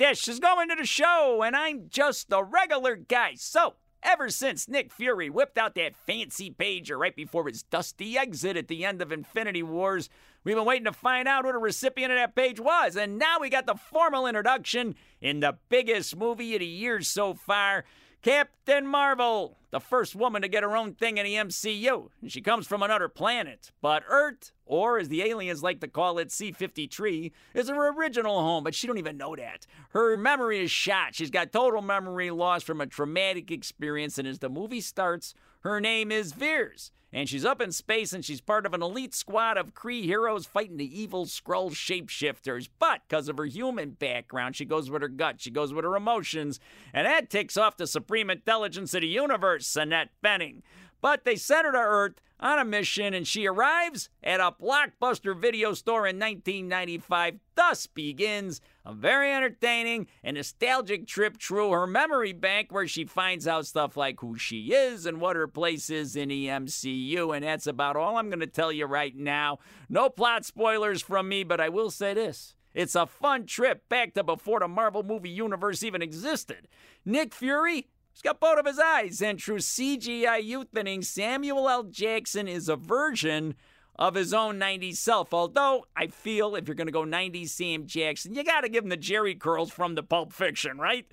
Dish is going to the show, and I'm just a regular guy. So, ever since Nick Fury whipped out that fancy pager right before his dusty exit at the end of Infinity Wars, we've been waiting to find out who the recipient of that page was. And now we got the formal introduction in the biggest movie of the year so far. Captain Marvel, the first woman to get her own thing in the MCU. And she comes from another planet, but Earth, or as the aliens like to call it, C53, is her original home, but she don't even know that. Her memory is shot. She's got total memory loss from a traumatic experience, and as the movie starts, her name is Vers and she's up in space and she's part of an elite squad of Kree heroes fighting the evil Skrull shapeshifters. But because of her human background, she goes with her gut, she goes with her emotions, and that ticks off the supreme intelligence of the universe, Annette Bening. But they sent her to Earth on a mission, and she arrives at a blockbuster video store in 1995. Thus begins a very entertaining and nostalgic trip through her memory bank where she finds out stuff like who she is and what her place is in the MCU. And that's about all I'm going to tell you right now. No plot spoilers from me, but I will say this. It's a fun trip back to before the Marvel movie universe even existed. Nick Fury He's got both of his eyes, and through CGI youthening, Samuel L. Jackson is a version of his own 90s self. Although I feel if you're going to go 90s Sam Jackson, you got to give him the Jheri curls from the Pulp Fiction, right?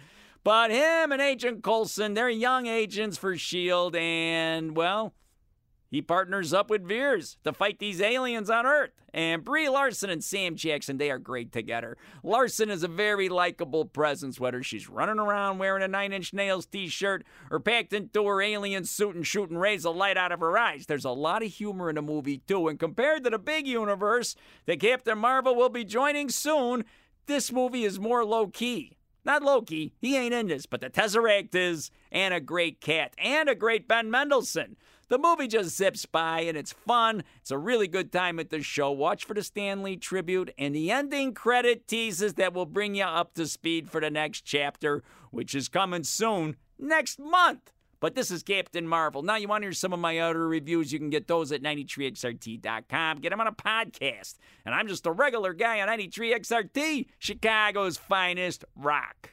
But him and Agent Coulson, they're young agents for S.H.I.E.L.D., and, well, he partners up with Vers to fight these aliens on Earth. And Brie Larson and Sam Jackson, they are great together. Larson is a very likable presence, whether she's running around wearing a Nine Inch Nails t shirt or packed into her alien suit and shooting rays of light out of her eyes. There's a lot of humor in the movie, too. And compared to the big universe that Captain Marvel will be joining soon, this movie is more low key. Not Loki, he ain't in this, but the Tesseract is, and a great cat, and a great Ben Mendelsohn. The movie just zips by and it's fun. It's a really good time at the show. Watch for the Stan Lee tribute and the ending credit teases that will bring you up to speed for the next chapter, which is coming soon next month. But this is Captain Marvel. Now, you want to hear some of my other reviews? You can get those at 93XRT.com. Get them on a podcast. And I'm just a regular guy on 93XRT, Chicago's finest rock.